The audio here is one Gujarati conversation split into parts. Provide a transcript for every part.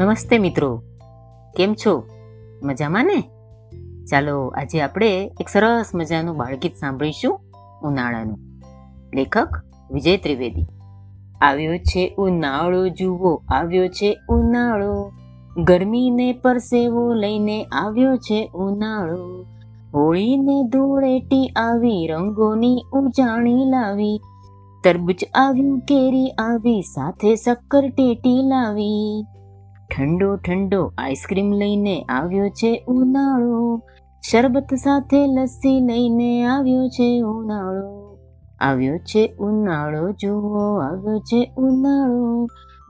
નમસ્તે મિત્રો. કેમ છો? મજામાં ને? ચાલો આજે આપણે એક સરસ મજાનું બાળગીત સાંભળીશું ઉનાળાનું. લેખક વિજય ત્રિવેદી. આવ્યો છે ઉનાળો, જુઓ, આવ્યો છે ઉનાળો. ગરમીને પરસેવો લઈને આવ્યો છે ઉનાળો. હોળીને ધૂળેટી આવી, રંગોની ઉજાણી લાવી. તરબૂચ આવ્યું, કેરી આવી, સાથે શક્કર ટેટી લાવી. ઠંડો ઠંડો આઈસ્ક્રીમ લઈને આવ્યો છે ઉનાળો. શરબત સાથે લસ્સી લઈને આવ્યો છે ઉનાળો. આવ્યો છે ઉનાળો, જુઓ, આવ્યો છે ઉનાળો.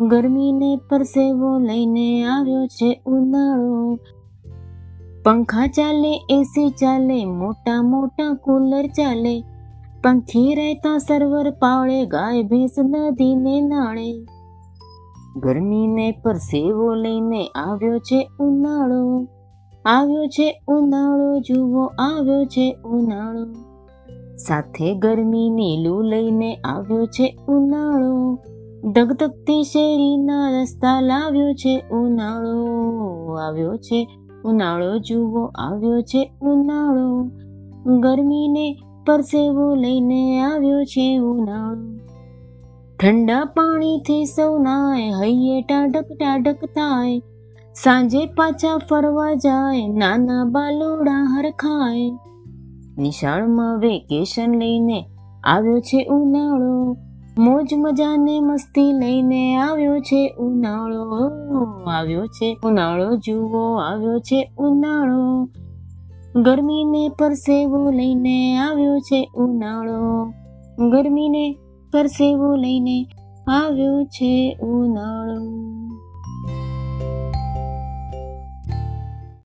ગરમીને પરસેવો લઈને આવ્યો છે ઉનાળો. પંખા ચાલે એસી ચાલે, મોટા મોટા કુલર ચાલે. પંખી રહેતા સર્વર પાળે, ગાય, ભેંસ નદીને નાળે. ગરમીને પરસેવો લઈને આવ્યો છે ઉનાળો. આવ્યો છે ઉનાળો, જુઓ, આવ્યો છે ઉનાળો. સાથે ગરમીની લૂ લઈને આવ્યો છે ઉનાળો. ધગધગતી શેરીના રસ્તા લાવ્યો છે ઉનાળો. આવ્યો છે ઉનાળો, જુઓ, આવ્યો છે ઉનાળો. ગરમીને પરસેવો લઈને આવ્યો છે ઉનાળો. ઠંડા પાણીથી સૌ નાય હૈયે ટાઢક ટાઢક થાય સાંજે પાછા ફરવા જાય, નાના બાલોડા હરખાય. નિશાળમાં વેકેશન લઈને આવ્યો છે ઉનાળો. મોજ મજાને મસ્તી લઈને આવ્યો છે ઉનાળો. આવ્યો છે ઉનાળો, જુઓ, આવ્યો છે ઉનાળો. ગરમીને પરસેવો લઈને આવ્યો છે ઉનાળો. ગરમીને પરસેવો લઈને આવ્યો છે ઉનાળો.